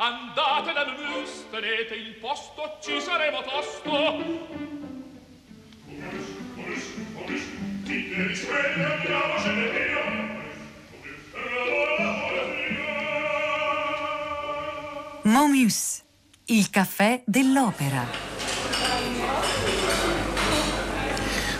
Andate dal mus, tenete il posto, ci saremo tosto. Momius, il caffè dell'opera.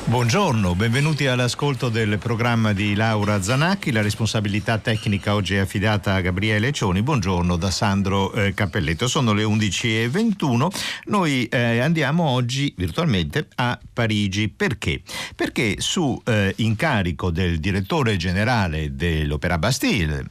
Buongiorno, benvenuti all'ascolto del programma di Laura Zanacchi. La responsabilità tecnica oggi è affidata a Gabriele Cioni. Buongiorno da Sandro eh, Cappelletto. Sono le 11.21. Noi eh, andiamo oggi virtualmente a Parigi. Perché? Perché su eh, incarico del direttore generale dell'Opera Bastille,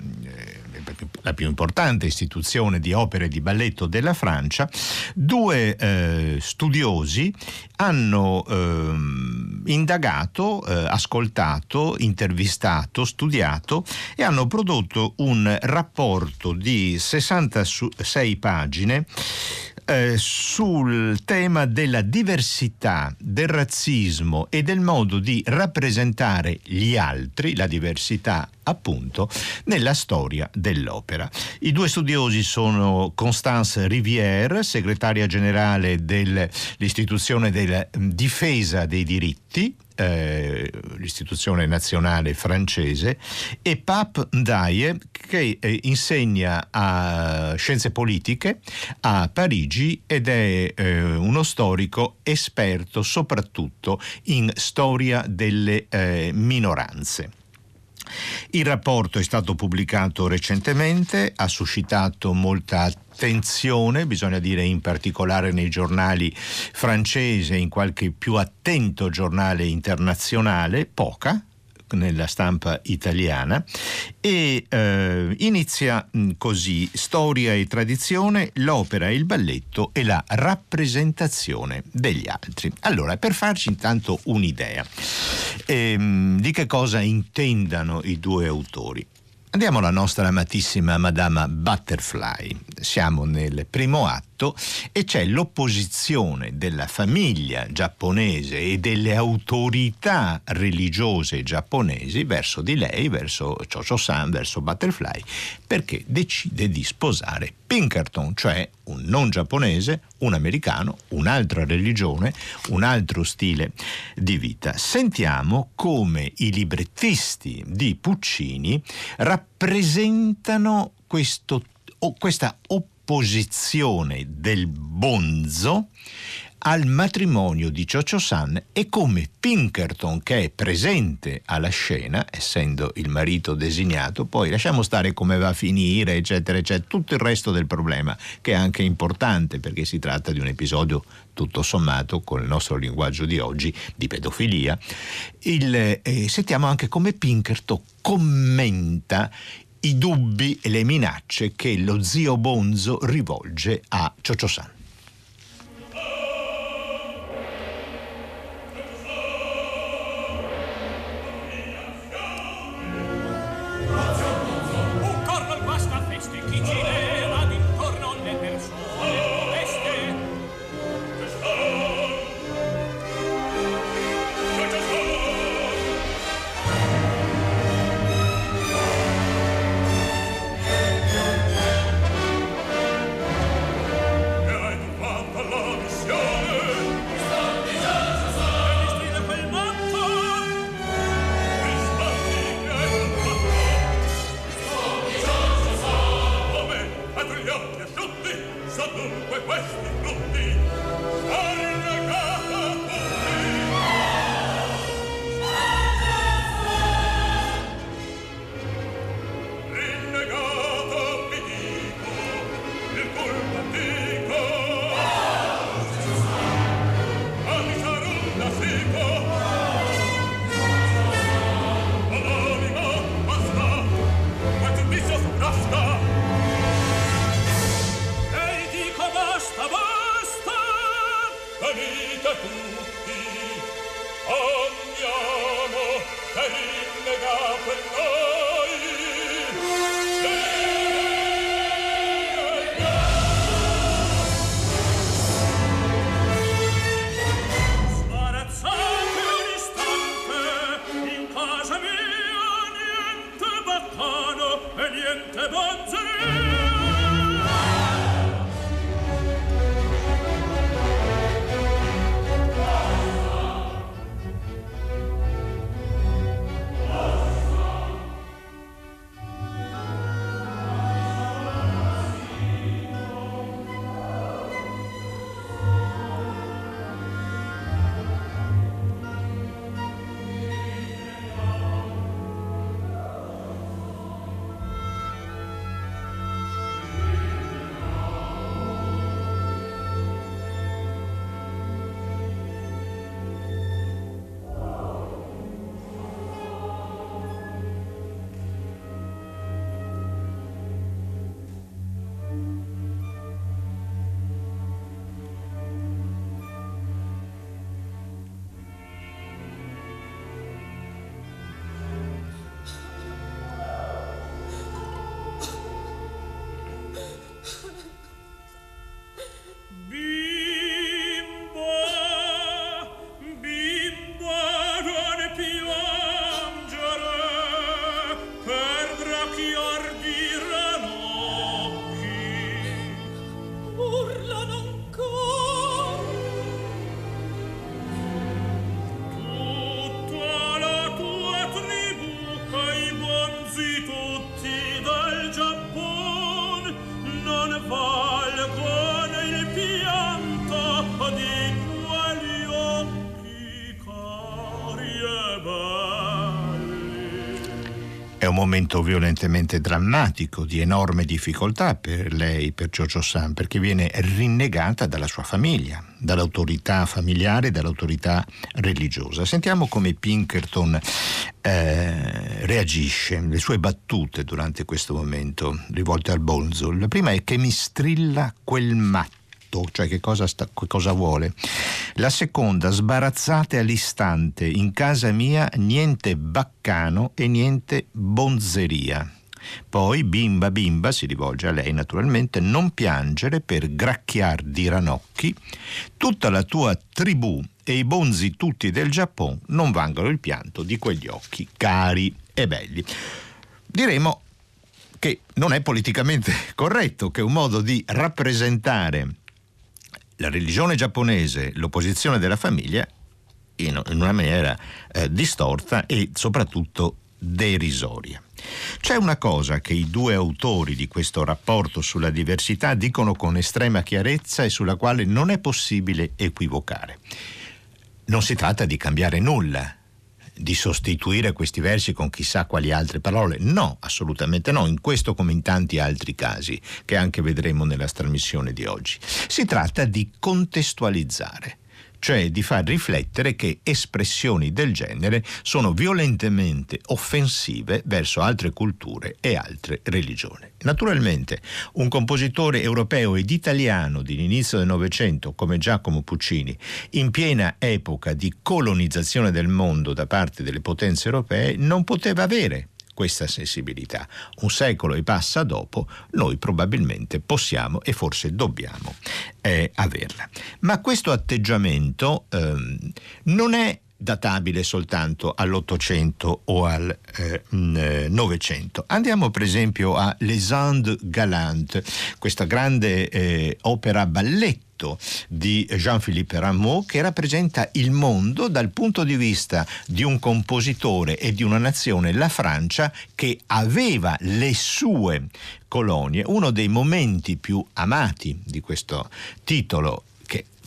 la più importante istituzione di opere di balletto della Francia, due eh, studiosi hanno eh, indagato, eh, ascoltato, intervistato, studiato e hanno prodotto un rapporto di 66 pagine eh, sul tema della diversità, del razzismo e del modo di rappresentare gli altri, la diversità appunto, nella storia dell'opera. I due studiosi sono Constance Rivière, segretaria generale dell'istituzione della difesa dei diritti, eh, l'istituzione nazionale francese, e Pape Ndaye, che eh, insegna a scienze politiche a Parigi ed è eh, uno storico esperto soprattutto in storia delle eh, minoranze. Il rapporto è stato pubblicato recentemente, ha suscitato molta attenzione, bisogna dire in particolare nei giornali francesi e in qualche più attento giornale internazionale, poca, nella stampa italiana e eh, inizia mh, così storia e tradizione, l'opera e il balletto e la rappresentazione degli altri. Allora, per farci intanto un'idea ehm, di che cosa intendano i due autori. Andiamo alla nostra amatissima Madama Butterfly. Siamo nel primo atto e c'è l'opposizione della famiglia giapponese e delle autorità religiose giapponesi verso di lei, verso Chocho-san, verso Butterfly, perché decide di sposare Pinkerton, cioè un non giapponese, un americano, un'altra religione, un altro stile di vita. Sentiamo come i librettisti di Puccini rappresentano questo, questa opposizione del bonzo al matrimonio di Chocho San e come Pinkerton, che è presente alla scena, essendo il marito designato, poi lasciamo stare come va a finire, eccetera, eccetera, tutto il resto del problema, che è anche importante perché si tratta di un episodio tutto sommato, con il nostro linguaggio di oggi, di pedofilia. Il, eh, sentiamo anche come Pinkerton commenta i dubbi e le minacce che lo zio Bonzo rivolge a Chocho San. Momento violentemente drammatico, di enorme difficoltà per lei, per Giorgio San, perché viene rinnegata dalla sua famiglia, dall'autorità familiare dall'autorità religiosa. Sentiamo come Pinkerton eh, reagisce, le sue battute durante questo momento rivolte al Bonzo. La prima è che mi strilla quel matto cioè che cosa, sta, che cosa, vuole. La seconda, sbarazzate all'istante, in casa mia niente baccano e niente bonzeria. Poi, bimba, bimba, si rivolge a lei naturalmente, non piangere per gracchiar di ranocchi, tutta la tua tribù e i bonzi tutti del Giappone non vangano il pianto di quegli occhi cari e belli. Diremo che non è politicamente corretto, che un modo di rappresentare la religione giapponese, l'opposizione della famiglia, in, una maniera eh, distorta e soprattutto derisoria. C'è una cosa che i due autori di questo rapporto sulla diversità dicono con estrema chiarezza e sulla quale non è possibile equivocare. Non si tratta di cambiare nulla, di sostituire questi versi con chissà quali altre parole. No, assolutamente no, in questo come in tanti altri casi che anche vedremo nella trasmissione di oggi. Si tratta di contestualizzare cioè di far riflettere che espressioni del genere sono violentemente offensive verso altre culture e altre religioni. Naturalmente, un compositore europeo ed italiano dell'inizio del Novecento come Giacomo Puccini, in piena epoca di colonizzazione del mondo da parte delle potenze europee, non poteva avere questa sensibilità. Un secolo e passa dopo, noi probabilmente possiamo e forse dobbiamo eh, averla. Ma questo atteggiamento eh, non è databile soltanto all'Ottocento o al eh, eh, Novecento. Andiamo per esempio a Les Indes Galantes, questa grande eh, opera balletto di Jean-Philippe Rameau che rappresenta il mondo dal punto di vista di un compositore e di una nazione, la Francia, che aveva le sue colonie. Uno dei momenti più amati di questo titolo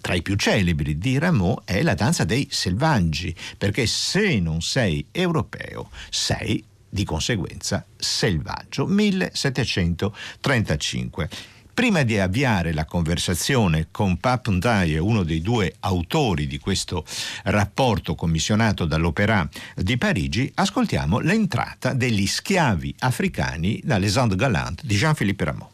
tra i più celebri di Rameau è la danza dei selvaggi, perché se non sei europeo sei di conseguenza selvaggio. 1735. Prima di avviare la conversazione con Papendaye, uno dei due autori di questo rapporto commissionato dall'Opéra di Parigi, ascoltiamo l'entrata degli schiavi africani dalle Indes Galantes di Jean-Philippe Rameau.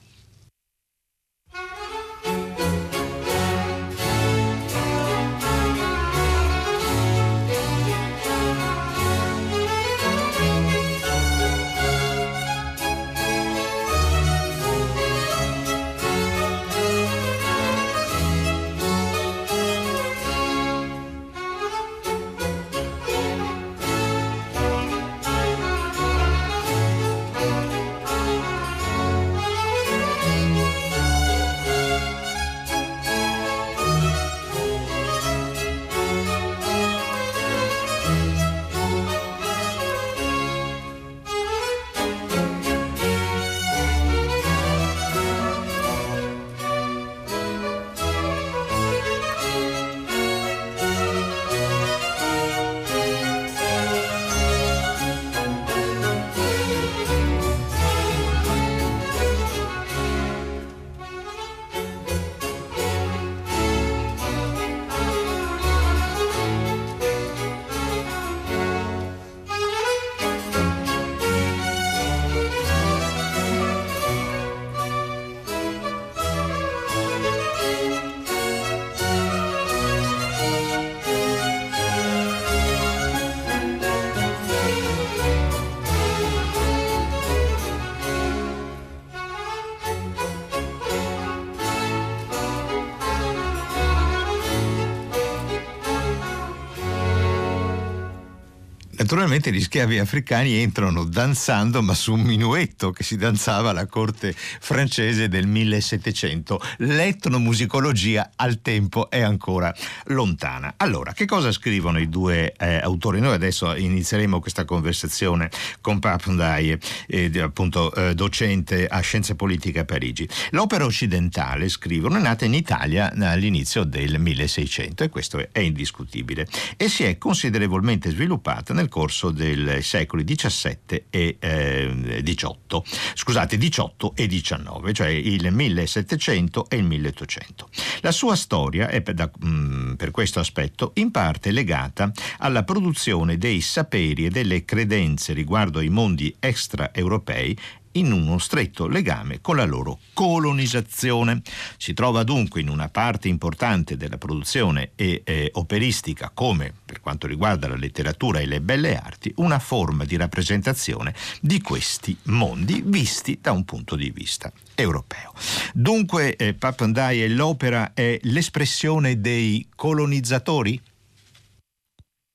Naturalmente gli schiavi africani entrano danzando ma su un minuetto che si danzava alla corte francese del 1700. L'etnomusicologia al tempo è ancora lontana. Allora, che cosa scrivono i due eh, autori? Noi adesso inizieremo questa conversazione con Papandaye, eh, appunto eh, docente a Scienze Politiche a Parigi. L'opera occidentale, scrivono, è nata in Italia all'inizio del 1600 e questo è indiscutibile e si è considerevolmente sviluppata nel corso dei secoli XVII e eh, XVIII, scusate, XVIII e XIX, cioè il 1700 e il 1800. La sua storia è per, da, mh, mm, per questo aspetto in parte legata alla produzione dei saperi e delle credenze riguardo ai mondi extraeuropei in uno stretto legame con la loro colonizzazione. Si trova dunque in una parte importante della produzione e, eh, operistica, come per quanto riguarda la letteratura e le belle arti, una forma di rappresentazione di questi mondi visti da un punto di vista europeo. Dunque, eh, Papandaie, l'opera è l'espressione dei colonizzatori?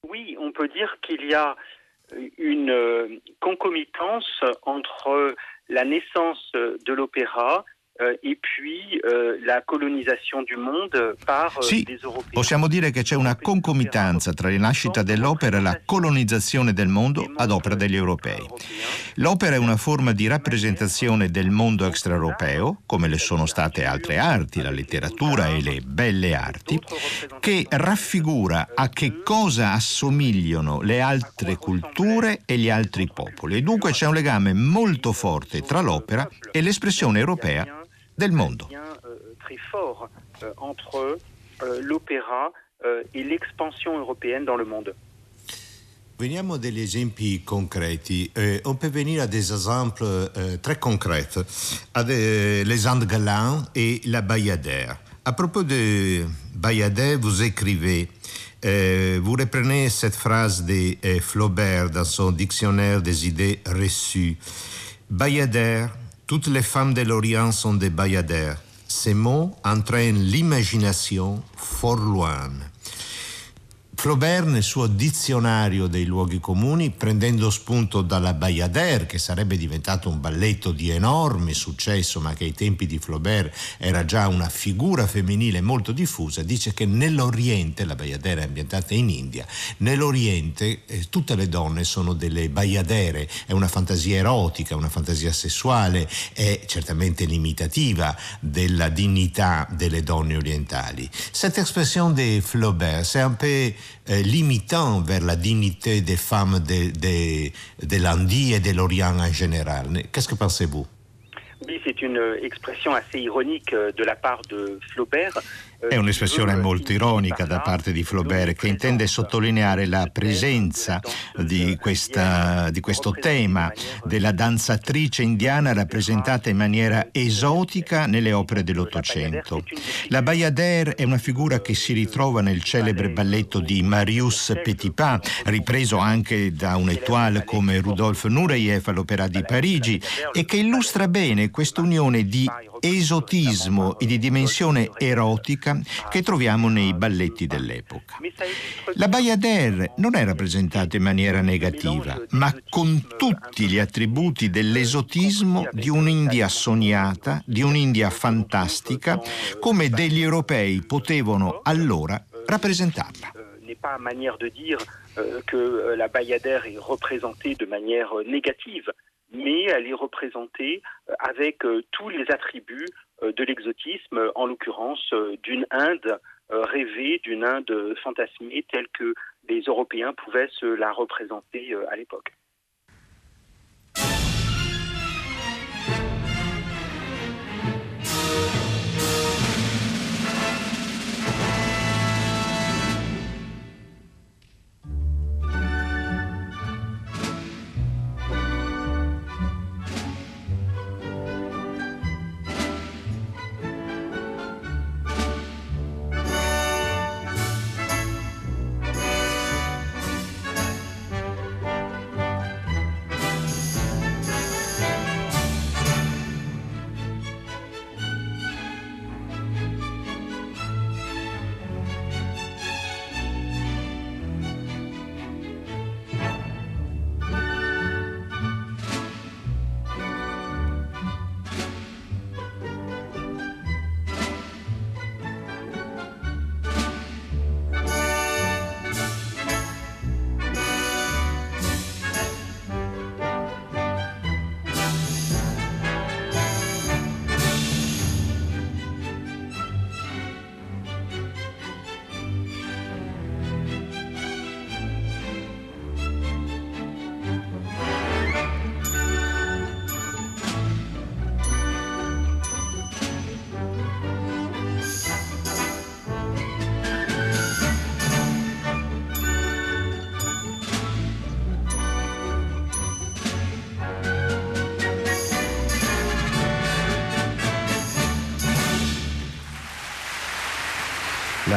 Oui, on peut dire qu'il y a une euh, concomitance entre la naissance de l'opéra euh, e puis euh, la colonizzazione du mondo par euh, sì, des europei. Possiamo dire che c'è una concomitanza tra la nascita dell'opera e la colonizzazione del mondo ad opera degli europei. L'opera è una forma di rappresentazione del mondo extraeuropeo, come le sono state altre arti, la letteratura e le belle arti, che raffigura a che cosa assomigliano le altre culture e gli altri popoli. E dunque c'è un legame molto forte tra l'opera e l'espressione europea del mondo. Euh, très fort euh, entre euh, l'opéra e l'espansione européenne dans le monde. Veniamo a degli esempi concreti. Eh, on peut venir à des exemples euh, très concrets. À des, les Andes Galants et la Bayadère. À propos de Bayadère, vous écrivez, euh, vous reprenez cette phrase de euh, Flaubert dans son dictionnaire des idées reçues. Bayadère, toutes les femmes de l'Orient sont des bayadères. Ces mots entraînent l'imagination fort loin. Flaubert nel suo dizionario dei luoghi comuni, prendendo spunto dalla Bayadère, che sarebbe diventato un balletto di enorme successo, ma che ai tempi di Flaubert era già una figura femminile molto diffusa, dice che nell'Oriente, la Bayadère è ambientata in India, nell'Oriente eh, tutte le donne sono delle Bayadere, è una fantasia erotica, una fantasia sessuale, è certamente limitativa della dignità delle donne orientali. Cette expression de Flaubert, c'est un peu limitant vers la dignité des femmes de, de, de et de l'Orient en général. Qu'est-ce que pensez-vous? Oui, c'est une expression assez ironique euh, de la part de Flaubert. È un'espressione molto ironica da parte di Flaubert che intende sottolineare la presenza di, questa, di, questo tema della danzatrice indiana rappresentata in maniera esotica nelle opere dell'Ottocento. La Bayadère è una figura che si ritrova nel celebre balletto di Marius Petipa, ripreso anche da un étoile come Rudolf Nureyev all'Opera di Parigi, e che illustra bene questa unione di esotismo e di dimensione erotica che troviamo nei balletti dell'epoca. La Bayadère non è rappresentata in maniera negativa, ma con tutti gli attributi dell'esotismo di un'India sognata, di un'India fantastica, come degli europei potevano allora rappresentarla. pas manière de dire euh, euh, la Bayadère de manière euh, négative. mais elle est représentée euh, avec euh, les attributs euh, Euh, de l'exotisme, euh, en l'occurrence euh, d'une Inde rêvée, d'une Inde fantasmée telle que les Européens pouvaient se la représenter à l'époque.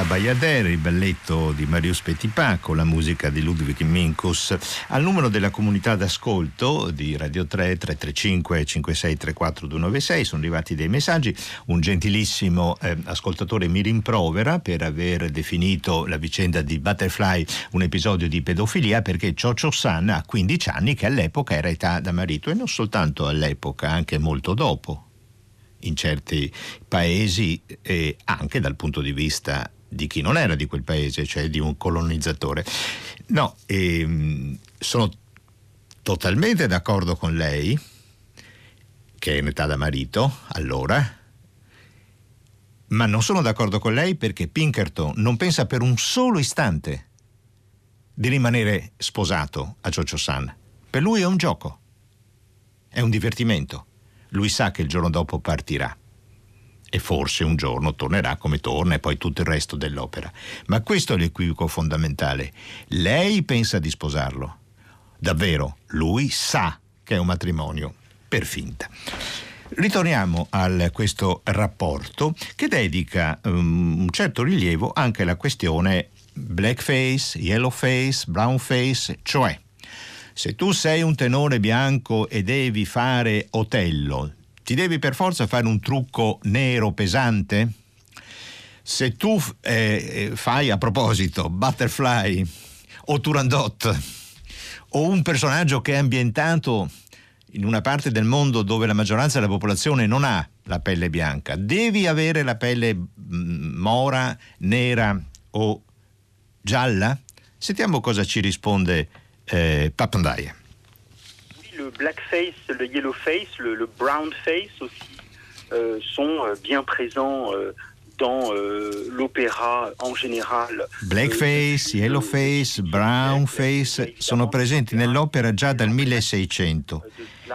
La Bayadère, il balletto di Marius Petipa con la musica di Ludwig Minkus. Al numero della comunità d'ascolto di Radio 3 335 5634 296 sono arrivati dei messaggi. Un gentilissimo eh, ascoltatore mi rimprovera per aver definito la vicenda di Butterfly un episodio di pedofilia perché Chocho San ha 15 anni che all'epoca era età da marito e non soltanto all'epoca, anche molto dopo in certi paesi e anche dal punto di vista di chi non era di quel paese, cioè di un colonizzatore. No, ehm, sono totalmente d'accordo con lei, che è in età da marito, allora, ma non sono d'accordo con lei perché Pinkerton non pensa per un solo istante di rimanere sposato a Jojo San. Per lui è un gioco, è un divertimento. Lui sa che il giorno dopo partirà e forse un giorno tornerà come torna e poi tutto il resto dell'opera. Ma questo è l'equivoco fondamentale. Lei pensa di sposarlo. Davvero, lui sa che è un matrimonio per finta. Ritorniamo a questo rapporto che dedica um, un certo rilievo anche alla questione blackface, yellowface, brownface, cioè se tu sei un tenore bianco e devi fare Otello, ti devi per forza fare un trucco nero pesante? Se tu eh, fai a proposito Butterfly o Turandot o un personaggio che è ambientato in una parte del mondo dove la maggioranza della popolazione non ha la pelle bianca, devi avere la pelle mm, mora, nera o gialla? Sentiamo cosa ci risponde eh, Papandaya. Le blackface, le yellowface, le, le brownface aussi euh, sont euh, bien présents euh, dans euh, l'opéra en général. Blackface, yellowface, brownface sono presenti nell'opera già dal 1600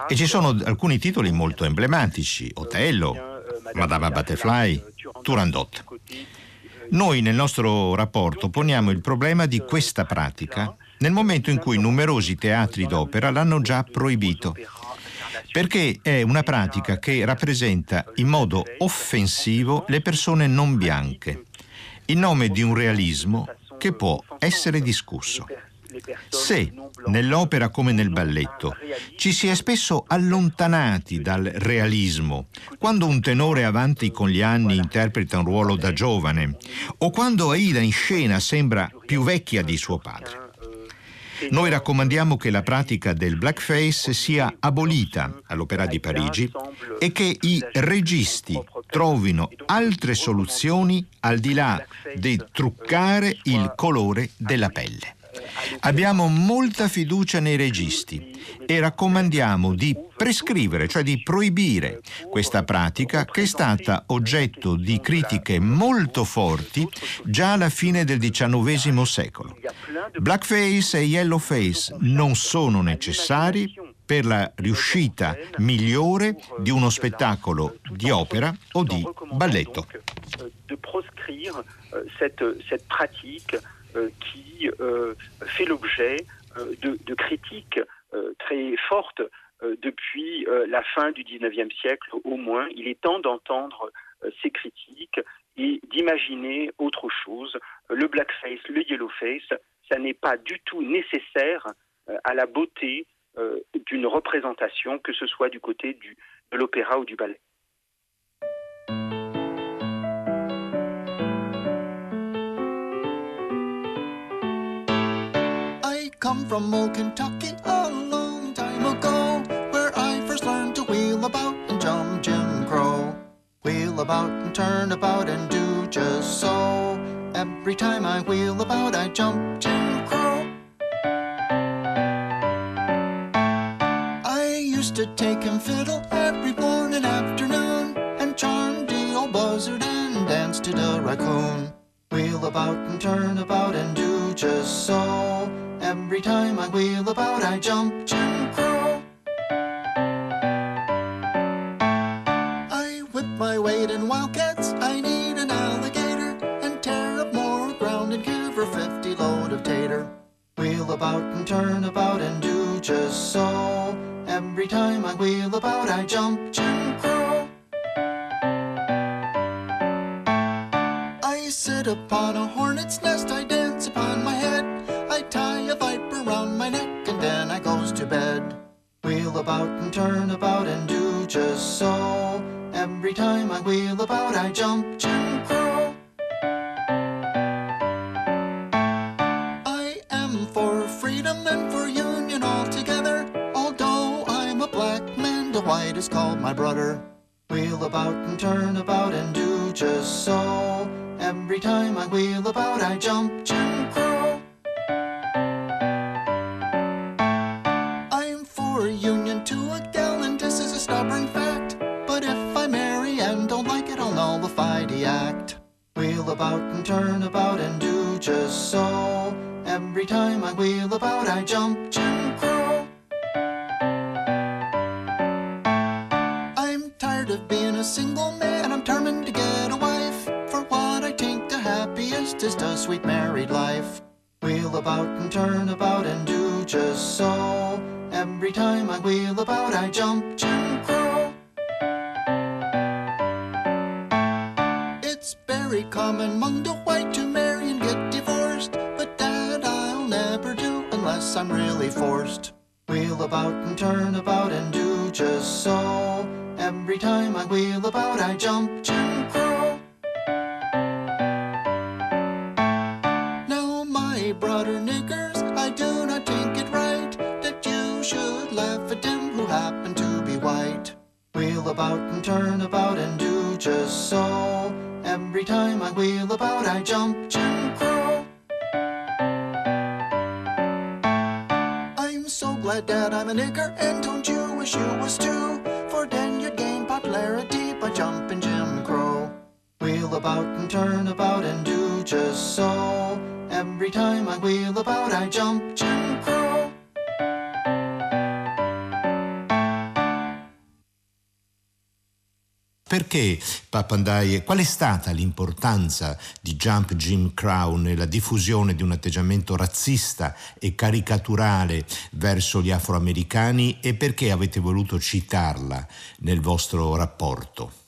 e ci sono alcuni titoli molto emblematici, Otello, Madame Butterfly, Turandot. Noi nel nostro rapporto poniamo il problema di questa pratica nel momento in cui numerosi teatri d'opera l'hanno già proibito, perché è una pratica che rappresenta in modo offensivo le persone non bianche, in nome di un realismo che può essere discusso. Se nell'opera come nel balletto ci si è spesso allontanati dal realismo, quando un tenore avanti con gli anni interpreta un ruolo da giovane, o quando Aida in scena sembra più vecchia di suo padre. Noi raccomandiamo che la pratica del blackface sia abolita all'Opera di Parigi e che i registi trovino altre soluzioni al di là di truccare il colore della pelle. Abbiamo molta fiducia nei registi e raccomandiamo di prescrivere, cioè di proibire questa pratica che è stata oggetto di critiche molto forti già alla fine del XIX secolo. Blackface e yellowface non sono necessari per la riuscita migliore di uno spettacolo di opera o di balletto. Euh, qui euh, fait l'objet euh, de, critiques très fortes depuis la fin du XIXe siècle au moins. Il est temps d'entendre ces critiques et d'imaginer autre chose. Le blackface, le yellowface, ça n'est pas du tout nécessaire à la beauté d'une représentation, que ce soit du côté de l'opéra ou du ballet. Come from old Kentucky a long time ago, where I first learned to wheel about and jump Jim Crow. Wheel about and turn about and do just so. Every time I wheel about, I jump Jim Crow. I used to take him fiddle every morning, afternoon, and charm the old buzzard and dance to the raccoon. Wheel about and turn about and do just so. Every time I wheel about, I jump Jim Crow. I whip my weight in wildcats, I need an alligator, and tear up more ground and give her 50 load of tater. Wheel about and turn about and do just so. Every time I wheel about, I jump Jim Crow. I sit upon a hornet's nest, I dance upon my head. I tie a viper round my neck, and then I goes to bed. Wheel about and turn about and do just so. Every time I wheel about, I jump Jim Crow. I am for freedom and for union altogether. Although I'm a black man, the white is called my brother. Wheel about and turn about and do just so. Every time I wheel about, I jump Jim Crow. I'm for union to a gal, and this is a stubborn fact. But if I marry and don't like it, I'll nullify the act. Wheel about and turn about and do just so. Every time I wheel about, I jump Jim Crow. I'm tired of being a single man, I'm determined to get happiest is the sweet married life. Wheel about and turn about and do just so. Every time I wheel about, I jump Jim Crow. It's very common among the white to marry and get divorced, but that I'll never do unless I'm really forced. Wheel about and turn about and do just so. Every time I wheel about, I jump Jim Crow. Should laugh at them who happen to be white. Wheel about and turn about and do just so. Every time I wheel about, I jump Jim Crow. I'm so glad that I'm a nigger, and don't you wish you was too? For then you'd gain popularity by jumping Jim Crow. Wheel about and turn about and do just so. Every time I wheel about, I jump Jim Crow. Perché Papandaie, qual è stata l'importanza di Jump Jim Crow nella diffusione di un atteggiamento razzista e caricaturale verso gli afroamericani e perché avete voluto citarla nel vostro rapporto?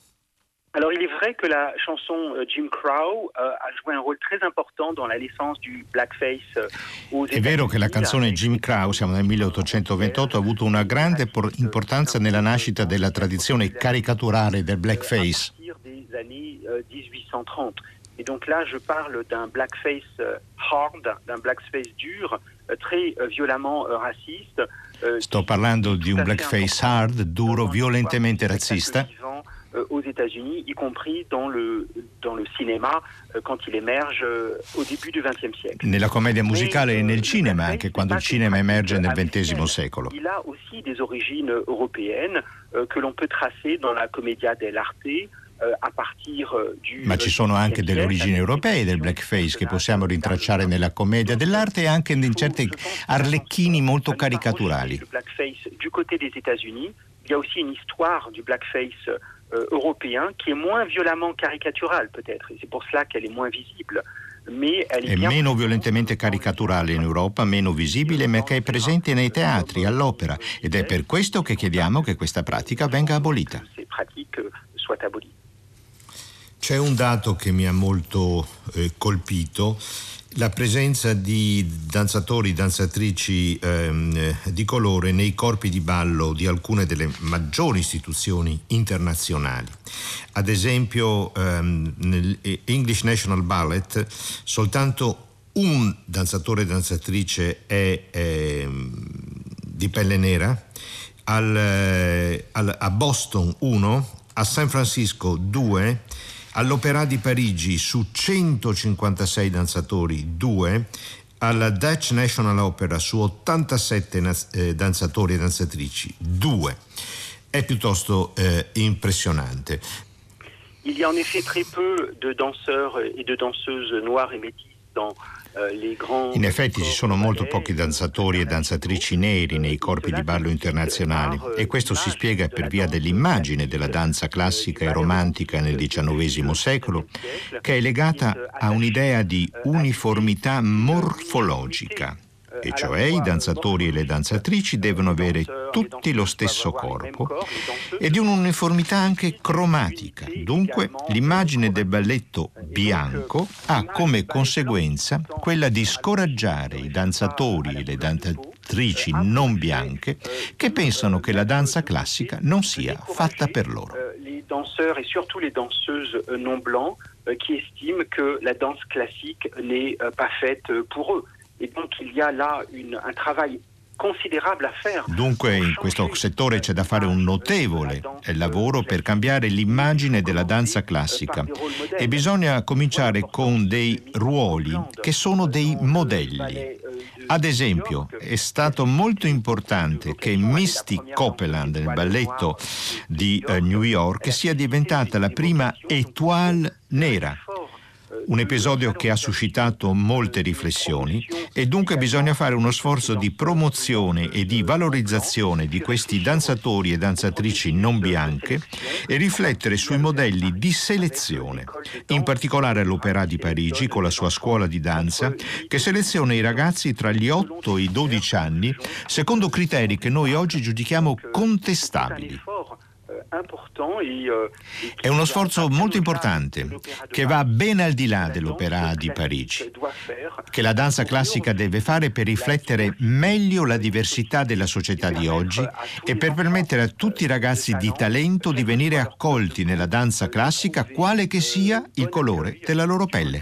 Alors il est vrai que la chanson euh, Jim Crow euh, a joué un rôle très important dans la naissance du blackface euh, aux È vero che la canzone Jim Crow, siamo nel 1828, ha avuto una grande por- importanza nella nascita della tradizione caricaturale del blackface. à partir des années 1830. Et donc là, je parle d'un blackface hard, d'un blackface dur, très violemment raciste. Sto parlando di un blackface hard, duro, violentemente le razzista. Euh, aux États-Unis, y compris dans le, dans le cinéma, euh, quand il émerge euh, au début du XXe siècle. Nella commedia musicale Mais, e nel cinema, blackface anche quando il cinema emerge nel XX secolo. Il a aussi des origines européennes que l'on peut tracer dans la commedia dell'arte a partir du Ma ci sono anche delle origini europee del blackface che possiamo rintracciare nella commedia dell'arte e anche in certi arlecchini molto caricaturali. Du côté des États-Unis, il y a aussi une histoire du blackface européen qui est moins violemment caricaturale peut-être, et c'est pour cela qu'elle est moins visible. Mais elle est È meno violentemente caricaturale in Europa, meno visibile, ma che è presente nei teatri, all'opera ed è per questo che chiediamo che questa pratica venga abolita. euh. C'è un dato che mi ha molto eh, colpito, la presenza di danzatori, danzatrici ehm, eh, di colore nei corpi di ballo di alcune delle maggiori istituzioni internazionali. Ad esempio ehm, nel English National Ballet soltanto un danzatore e danzatrice è ehm, di pelle nera, al, eh, al- a Boston 1, a San Francisco 2, all'Opéra di Parigi su 156 danzatori 2, alla Dutch National Opera su 87 naz- eh, danzatori e danzatrici 2. È piuttosto eh, impressionante. Il y a en effet très peu de danseurs et de danseuses noires et métisses dans In effetti ci sono molto pochi danzatori e danzatrici neri nei corpi di ballo internazionali e questo si spiega per via dell'immagine della danza classica e romantica nel XIX secolo che è legata a un'idea di uniformità morfologica. E cioè i danzatori e le danzatrici devono avere tutti lo stesso corpo e di un'uniformità anche cromatica. Dunque l'immagine del balletto bianco ha come conseguenza quella di scoraggiare i danzatori e le danzatrici non bianche che pensano che la danza classica non sia fatta per loro. Les danseurs et surtout les danseuses non blancs qui estiment que la danse classique n'est pas faite pour eux. Et donc il y a là une, un travail Dunque in questo settore c'è da fare un notevole lavoro per cambiare l'immagine della danza classica. e bisogna cominciare con dei ruoli che sono dei modelli. Ad esempio, è stato molto importante che Misty Copeland nel balletto di New York. Sia diventata la prima étoile nera un episodio che ha suscitato molte riflessioni e dunque bisogna fare uno sforzo di promozione e di valorizzazione di questi danzatori e danzatrici non bianche e riflettere sui modelli di selezione, in particolare all'Opera di Parigi con la sua scuola di danza che seleziona i ragazzi tra gli 8 e i 12 anni secondo criteri che noi oggi giudichiamo contestabili. È uno sforzo molto importante che va ben al di là dell'Opera di Parigi, che la danza classica deve fare per riflettere meglio la diversità della società di oggi e per permettere a tutti i ragazzi di talento di venire accolti nella danza classica quale che sia il colore della loro pelle.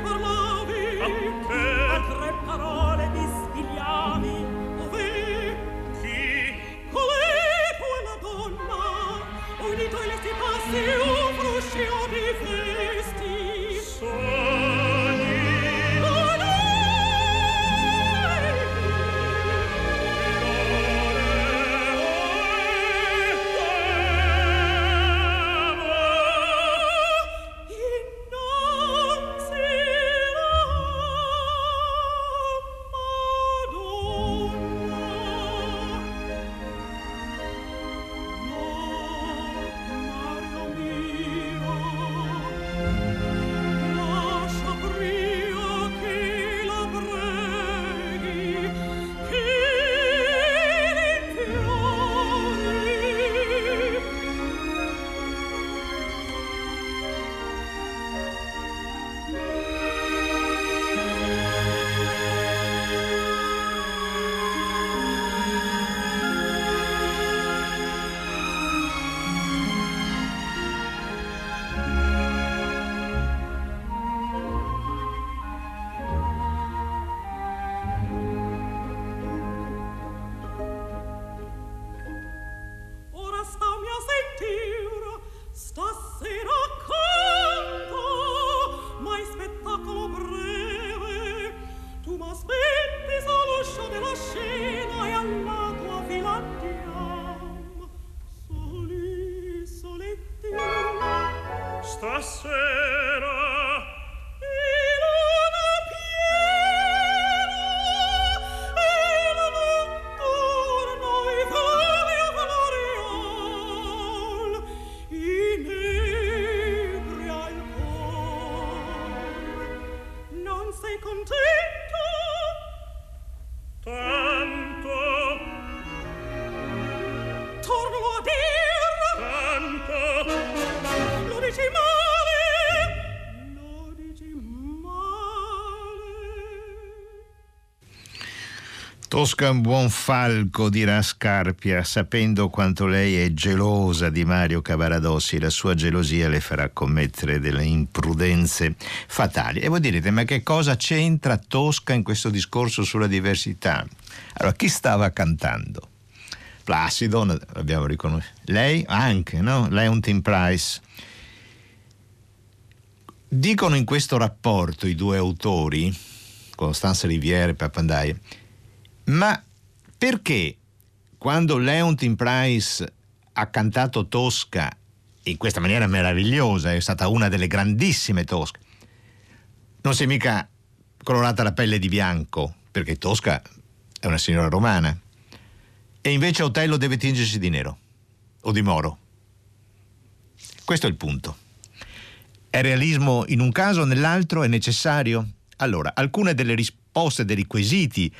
por lo Tosca un buon falco, dirà Scarpia, sapendo quanto lei è gelosa di Mario Cavaradossi, la sua gelosia le farà commettere delle imprudenze fatali. E voi direte, ma che cosa c'entra Tosca in questo discorso sulla diversità? Allora, chi stava cantando? Placido, l'abbiamo riconosciuto. Lei anche, no? Lei è un Team Price. Dicono in questo rapporto i due autori, Costanza Riviere e Papandaie, ma perché quando Leontin Price ha cantato Tosca in questa maniera meravigliosa, è stata una delle grandissime Tosca, non si è mica colorata la pelle di bianco, perché Tosca è una signora romana, e invece Otello deve tingersi di nero o di moro. Questo è il punto. È realismo in un caso, nell'altro è necessario? Allora, alcune delle risposte dei requisiti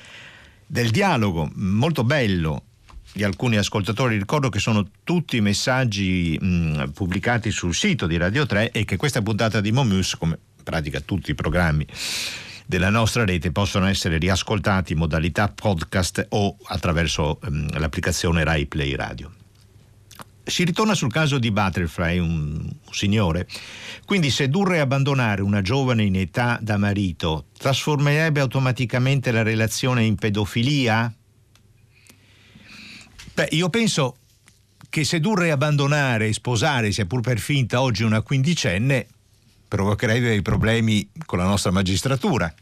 del dialogo, molto bello, di alcuni ascoltatori, ricordo che sono tutti messaggi mh, pubblicati sul sito di Radio 3 e che questa puntata di Momus, come in pratica tutti i programmi della nostra rete, possono essere riascoltati in modalità podcast o attraverso mh, l'applicazione Rai Play Radio si ritorna sul caso di Butterfly, un, un signore. Quindi sedurre e abbandonare una giovane in età da marito trasformerebbe automaticamente la relazione in pedofilia? Beh, io penso che sedurre e abbandonare e sposare, sia pur per finta, oggi una quindicenne provocherebbe dei problemi con la nostra magistratura.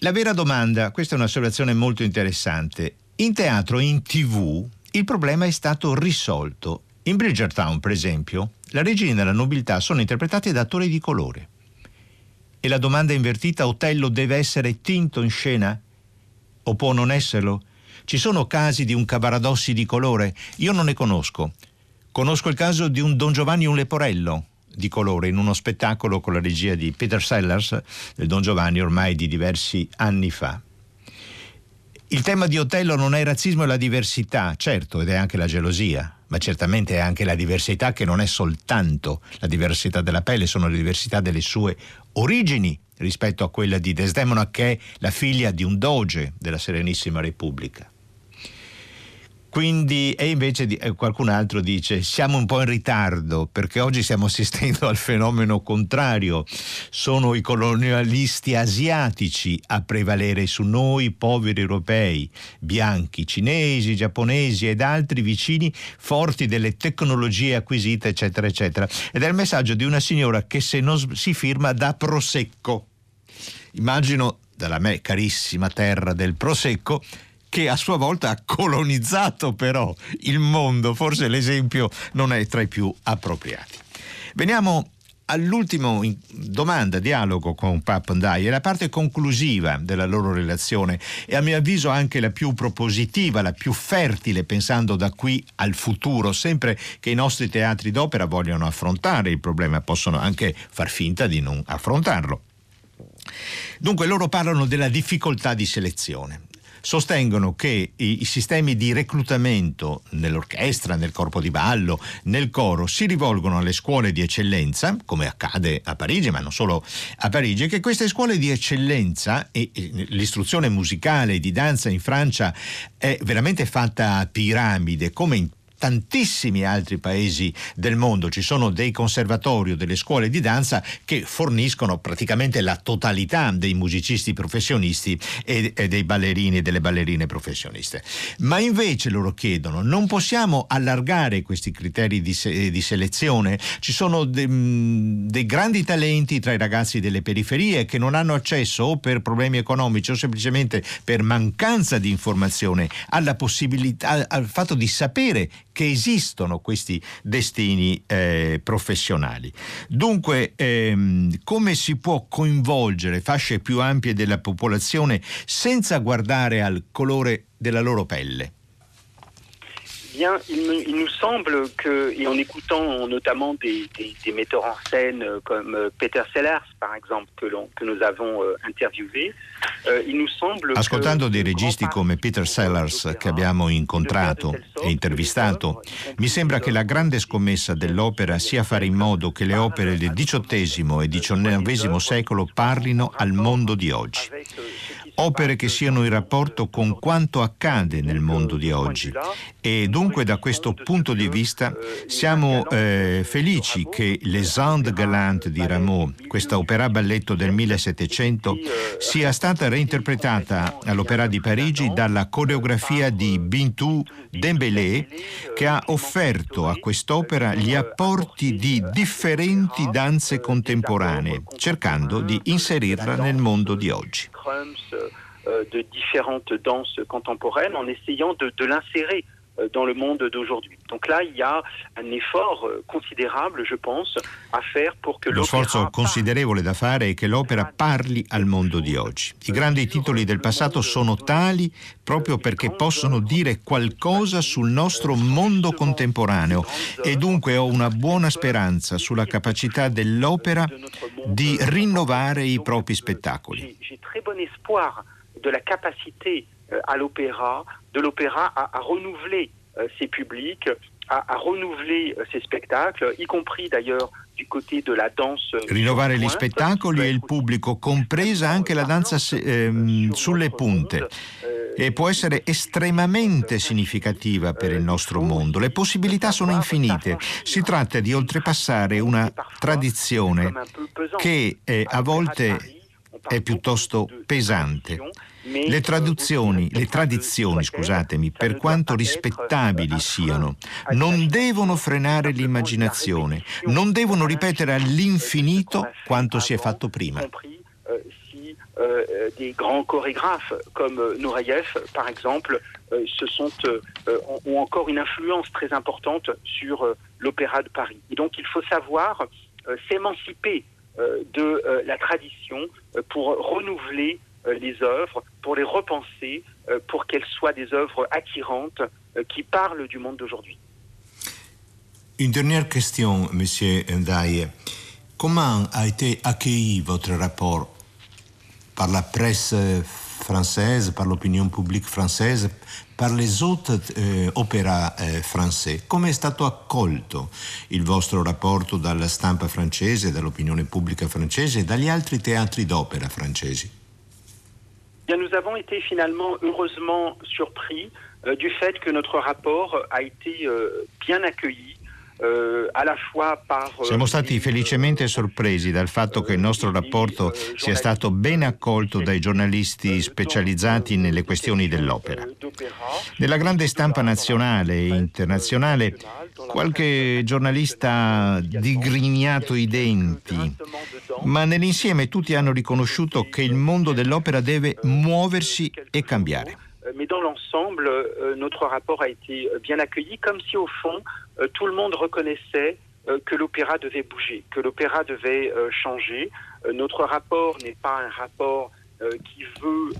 La vera domanda, questa è un'osservazione molto interessante, in teatro e in tv il problema è stato risolto. In Bridgertown, per esempio, la regina e la nobiltà sono interpretati da attori di colore. E la domanda invertita, Otello deve essere tinto in scena? O può non esserlo? Ci sono casi di un Cavaradossi di colore? Io non ne conosco. Conosco il caso di un Don Giovanni un Leporello di colore in uno spettacolo con la regia di Peter Sellers del Don Giovanni ormai di diversi anni fa. Il tema di Otello non è il razzismo e la diversità, certo, ed è anche la gelosia, ma certamente è anche la diversità che non è soltanto la diversità della pelle, sono le diversità delle sue origini rispetto a quella di Desdemona che è la figlia di un doge della Serenissima Repubblica. Quindi, e invece di, eh, qualcun altro dice siamo un po' in ritardo perché oggi stiamo assistendo al fenomeno contrario. Sono i colonialisti asiatici a prevalere su noi poveri europei, bianchi, cinesi, giapponesi ed altri vicini forti delle tecnologie acquisite, eccetera, eccetera. Ed è il messaggio di una signora che se non si firma da Prosecco. Immagino dalla me carissima terra del Prosecco che a sua volta ha colonizzato però il mondo, forse l'esempio non è tra i più appropriati. Veniamo all'ultima domanda, dialogo con Pap Ndai, è la parte conclusiva della loro relazione e a mio avviso anche la più propositiva, la più fertile pensando da qui al futuro, sempre che i nostri teatri d'opera vogliono affrontare il problema, possono anche far finta di non affrontarlo. Dunque loro parlano della difficoltà di selezione sostengono che i, i sistemi di reclutamento nell'orchestra, nel corpo di ballo, nel coro si rivolgono alle scuole di eccellenza, come accade a Parigi, ma non solo a Parigi, e che queste scuole di eccellenza e, e l'istruzione musicale di danza in Francia è veramente fatta a piramide, come in tantissimi altri paesi del mondo ci sono dei conservatori o delle scuole di danza che forniscono praticamente la totalità dei musicisti professionisti e, e dei ballerini e delle ballerine professioniste. Ma invece loro chiedono, non possiamo allargare questi criteri di, se, di selezione? Ci sono de, dei grandi talenti tra i ragazzi delle periferie che non hanno accesso o per problemi economici o semplicemente per mancanza di informazione alla possibilità, al fatto di sapere che esistono questi destini eh, professionali. Dunque, ehm, come si può coinvolgere fasce più ampie della popolazione senza guardare al colore della loro pelle? Bien, il, me, il, nous semble que, et en écoutant notamment des, des, des metteurs en scène euh, comme euh, Peter Sellers, par exemple, que, que nous avons euh, interviewé, euh, il nous semble Ascoltando dei registi come Peter Sellers che abbiamo incontrato e intervistato, mi sembra che la grande scommessa dell'opera sia fare in modo che le opere del XVIII e XIX secolo parlino al mondo di oggi. Opere che siano in rapporto con quanto accade nel mondo di oggi. E dunque da questo punto di vista siamo eh, felici che Les Andes Galantes di Rameau, questa opera balletto del 1700, sia stata reinterpretata all'Opera di Parigi dalla coreografia di Bintou Dembélé che ha offerto a quest'opera gli apporti di differenti danze contemporanee, cercando di inserirla nel mondo di oggi. De différentes danses contemporaines en essayant de, l'insérer Euh, dans le monde d'aujourd'hui. Donc là, il y a un effort euh, considerable, je pense, à faire pour que Lo sforzo considerevole da fare è che l'opera parli al mondo di oggi. I grandi titoli del passato sono tali proprio perché possono dire qualcosa sul nostro mondo contemporaneo e dunque ho una buona speranza sulla capacità dell'opera di rinnovare i propri spettacoli. J'ai très bon espoir de la capacité euh, à l'opéra de l'opéra à, à, renouveler euh, ses publics, à, à renouveler euh, ses spectacles, y compris d'ailleurs du côté de la danse. Rinnovare gli spettacoli e il pubblico, compresa anche la danza ehm, sulle punte. E può essere estremamente significativa per il nostro mondo. Le possibilità sono infinite. Si tratta di oltrepassare una tradizione che eh, a volte è piuttosto pesante. Le traduzioni, le tradizioni, scusatemi, per quanto rispettabili siano, non devono frenare l'immaginazione, non devono ripetere all'infinito quanto si è fatto prima. Euh, des grands chorégraphes comme euh, Nureyev, par exemple, euh, se sont, ont encore une influence très importante sur l'opéra de Paris. Et donc il faut savoir s'émanciper de la tradition pour renouveler les œuvres, pour les repenser, pour qu'elles soient des œuvres attirantes qui parlent du monde d'aujourd'hui. Une dernière question, Monsieur Ndaye. Comment a été accueilli votre rapport par la presse française, par l'opinion publique française, par les autres eh, opera eh, français? Come è stato accolto il vostro rapporto dalla stampa francese, dall'opinione pubblica francese e dagli altri teatri d'opera francesi? Bien, nous avons été finalement heureusement surpris euh, du fait que notre rapport a été euh, bien accueilli Eh, Siamo stati felicemente sorpresi dal fatto che il nostro rapporto sia stato ben accolto dai giornalisti specializzati nelle questioni dell'opera. Nella grande stampa nazionale e internazionale, qualche giornalista digrignato i denti, ma nell'insieme tutti hanno riconosciuto che il mondo dell'opera deve muoversi e cambiare. Mais dans l'ensemble, euh, notre rapport a été bien accueilli, comme si au fond, euh, tout le monde reconnaissait euh, que l'opéra devait bouger, que l'opéra devait changer. notre rapport n'est pas un rapport qui veut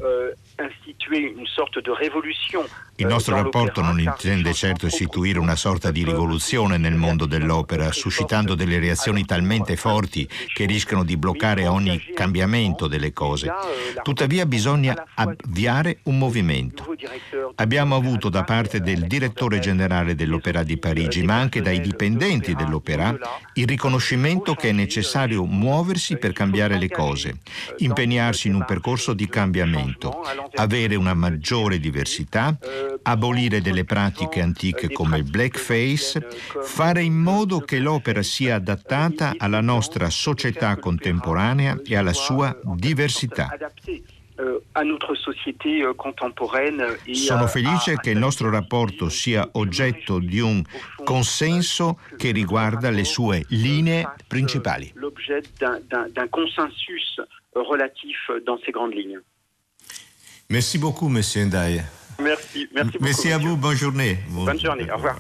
Il nostro rapporto non intende certo istituire una sorta di rivoluzione nel mondo dell'opera, suscitando delle reazioni talmente forti che rischiano di bloccare ogni cambiamento delle cose. Tuttavia bisogna avviare un movimento. Abbiamo avuto da parte del direttore generale dell'Opera di Parigi, ma anche dai dipendenti dell'Opera, il riconoscimento che è necessario muoversi per cambiare le cose, impegnarsi in un percorso di cambiamento, avere una maggiore diversità, abolire delle pratiche antiche come il blackface, fare in modo che l'opera sia adattata alla nostra società contemporanea e alla sua diversità. Euh, Sono felice che il nostro rapporto sia oggetto di un consenso che riguarda le sue linee principali. L'objet d'un consensus relatif dans ces grandes lignes. Merci beaucoup, Monsieur Ndaye. Merci, merci beaucoup. Merci à vous, bonne journée. Bonne journée, au revoir.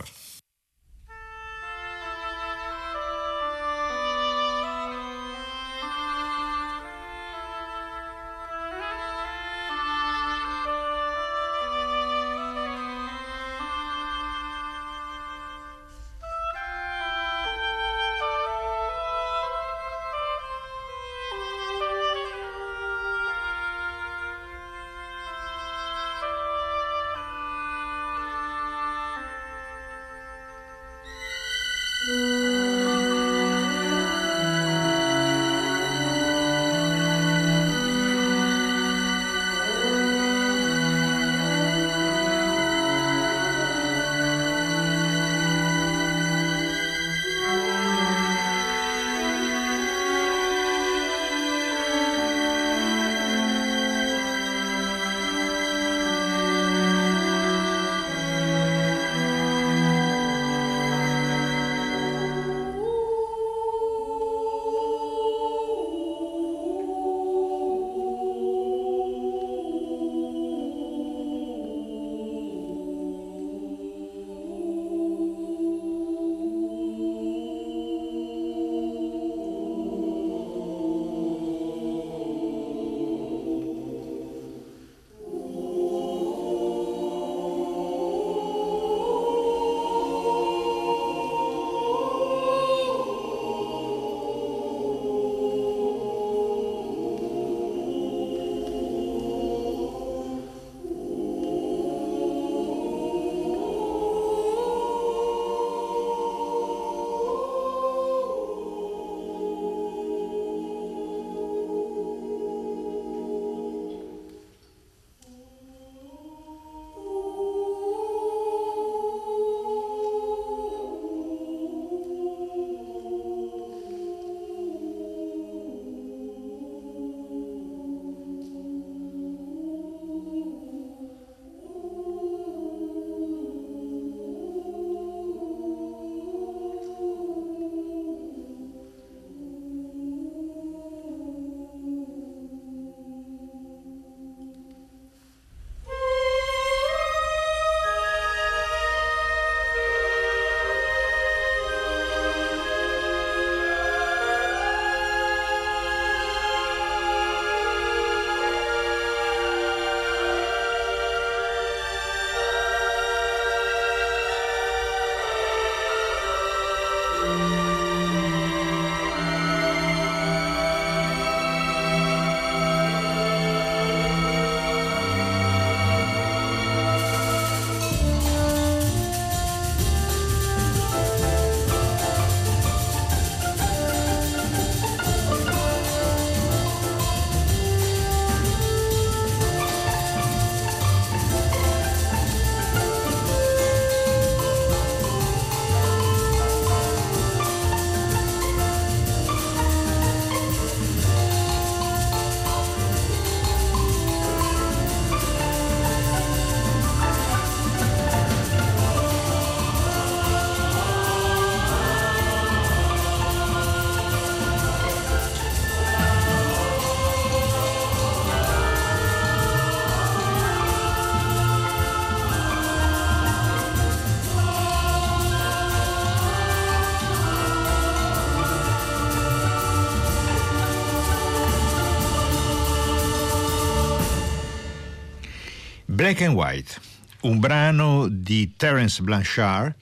Black and White, un brano di Terence Blanchard,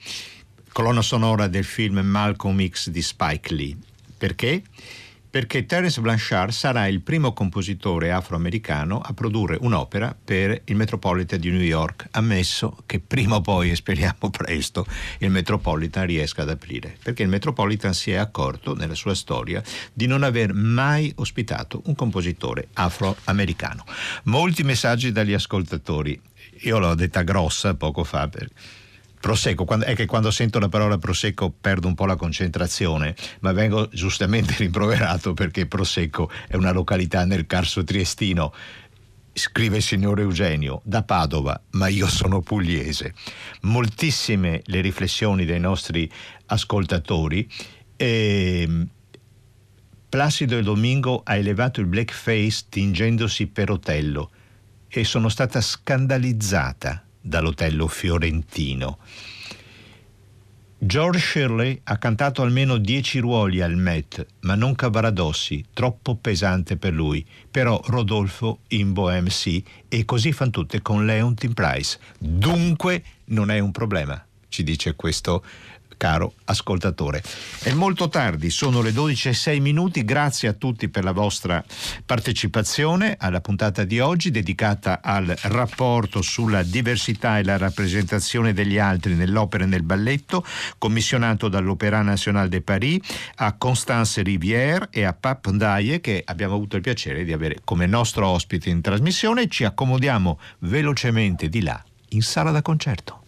colonna sonora del film Malcolm X di Spike Lee. Perché? Perché Terence Blanchard sarà il primo compositore afroamericano a produrre un'opera per il Metropolitan di New York, ammesso che prima o poi, e speriamo presto, il Metropolitan riesca ad aprire, perché il Metropolitan si è accorto nella sua storia di non aver mai ospitato un compositore afroamericano. Molti messaggi dagli ascoltatori, io l'ho detta grossa poco fa, perché Prosecco, quando, è che quando sento la parola Prosecco perdo un po' la concentrazione, ma vengo giustamente rimproverato perché Prosecco è una località nel Carso Triestino. Scrive il signor Eugenio da Padova, ma io sono pugliese. Moltissime le riflessioni dei nostri ascoltatori. E ehm, Placido e Domingo ha elevato il blackface tingendosi per Otello e sono stata scandalizzata dall'Otello fiorentino. George Shirley ha cantato almeno dieci ruoli al Met, ma non Cavaradossi, troppo pesante per lui. Però Rodolfo in Bohème sì, e così fan tutte con Leontin Price. Dunque non è un problema, ci dice questo caro ascoltatore. È molto tardi, sono le 12.06 minuti, grazie a tutti per la vostra partecipazione alla puntata di oggi dedicata al rapporto sulla diversità e la rappresentazione degli altri nell'opera e nel balletto, commissionato dall'Opéra National de Paris a Constance Rivière e a Pap Ndaye che abbiamo avuto il piacere di avere come nostro ospite in trasmissione. Ci accomodiamo velocemente di là in sala da concerto.